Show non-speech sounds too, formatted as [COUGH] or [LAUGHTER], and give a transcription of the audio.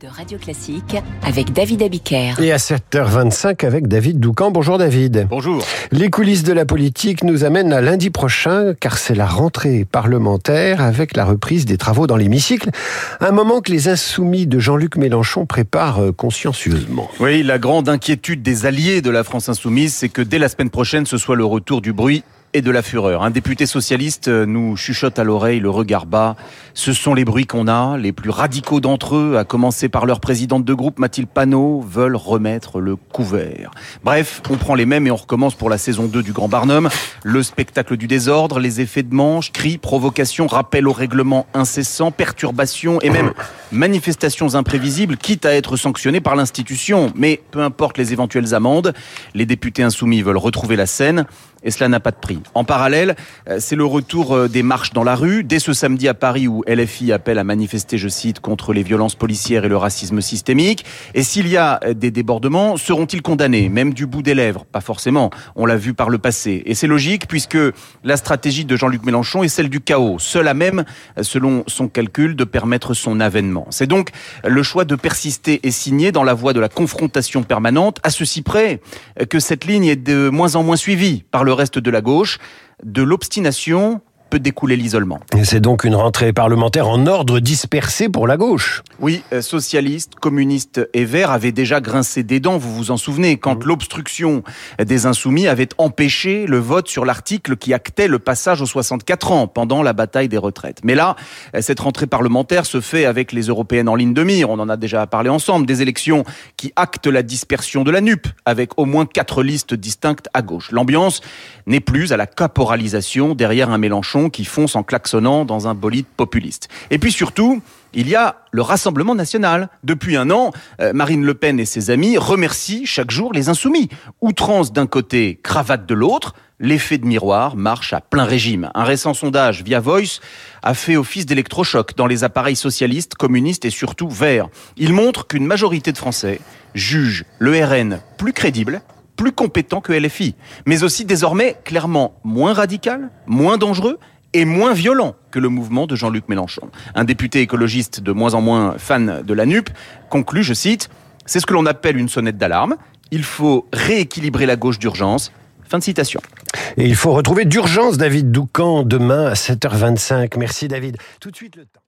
de Radio Classique avec David Abiker. Et à 7h25 avec David Doucan. Bonjour David. Bonjour. Les coulisses de la politique nous amènent à lundi prochain car c'est la rentrée parlementaire avec la reprise des travaux dans l'hémicycle. Un moment que les insoumis de Jean-Luc Mélenchon préparent euh, consciencieusement. Oui, la grande inquiétude des alliés de la France insoumise, c'est que dès la semaine prochaine, ce soit le retour du bruit et de la fureur. Un député socialiste euh, nous chuchote à l'oreille le regard bas. Ce sont les bruits qu'on a. Les plus radicaux d'entre eux, à commencer par leur présidente de groupe, Mathilde Panot, veulent remettre le couvert. Bref, on prend les mêmes et on recommence pour la saison 2 du Grand Barnum. Le spectacle du désordre, les effets de manche, cris, provocations, rappels au règlement incessant, perturbations et même [COUGHS] manifestations imprévisibles, quitte à être sanctionnées par l'institution. Mais peu importe les éventuelles amendes, les députés insoumis veulent retrouver la scène et cela n'a pas de prix. En parallèle, euh, c'est le retour euh, des marches dans la rue. Dès ce samedi à Paris où LFI appelle à manifester, je cite, contre les violences policières et le racisme systémique. Et s'il y a euh, des débordements, seront-ils condamnés, même du bout des lèvres? Pas forcément, on l'a vu par le passé. Et c'est logique puisque la stratégie de Jean-Luc Mélenchon est celle du chaos, seule à même, selon son calcul, de permettre son avènement. C'est donc le choix de persister et signer dans la voie de la confrontation permanente, à ceci près que cette ligne est de moins en moins suivie par le reste de la gauche, de l'obstination peut découler l'isolement. C'est donc une rentrée parlementaire en ordre dispersé pour la gauche. Oui, euh, socialistes, communistes et verts avaient déjà grincé des dents, vous vous en souvenez, quand mmh. l'obstruction des insoumis avait empêché le vote sur l'article qui actait le passage aux 64 ans pendant la bataille des retraites. Mais là, euh, cette rentrée parlementaire se fait avec les européennes en ligne de mire, on en a déjà parlé ensemble, des élections qui actent la dispersion de la NUP, avec au moins quatre listes distinctes à gauche. L'ambiance n'est plus à la caporalisation derrière un Mélenchon qui fonce en klaxonnant dans un bolide populiste. Et puis surtout, il y a le Rassemblement national. Depuis un an, euh, Marine Le Pen et ses amis remercient chaque jour les insoumis. Outrance d'un côté, cravate de l'autre, l'effet de miroir marche à plein régime. Un récent sondage via Voice a fait office d'électrochoc dans les appareils socialistes, communistes et surtout verts. Il montre qu'une majorité de Français jugent le RN plus crédible plus compétent que LFI, mais aussi désormais clairement moins radical, moins dangereux et moins violent que le mouvement de Jean-Luc Mélenchon. Un député écologiste de moins en moins fan de la NUP conclut, je cite, c'est ce que l'on appelle une sonnette d'alarme. Il faut rééquilibrer la gauche d'urgence. Fin de citation. Et il faut retrouver d'urgence David Doucan demain à 7h25. Merci David. Tout de suite le temps.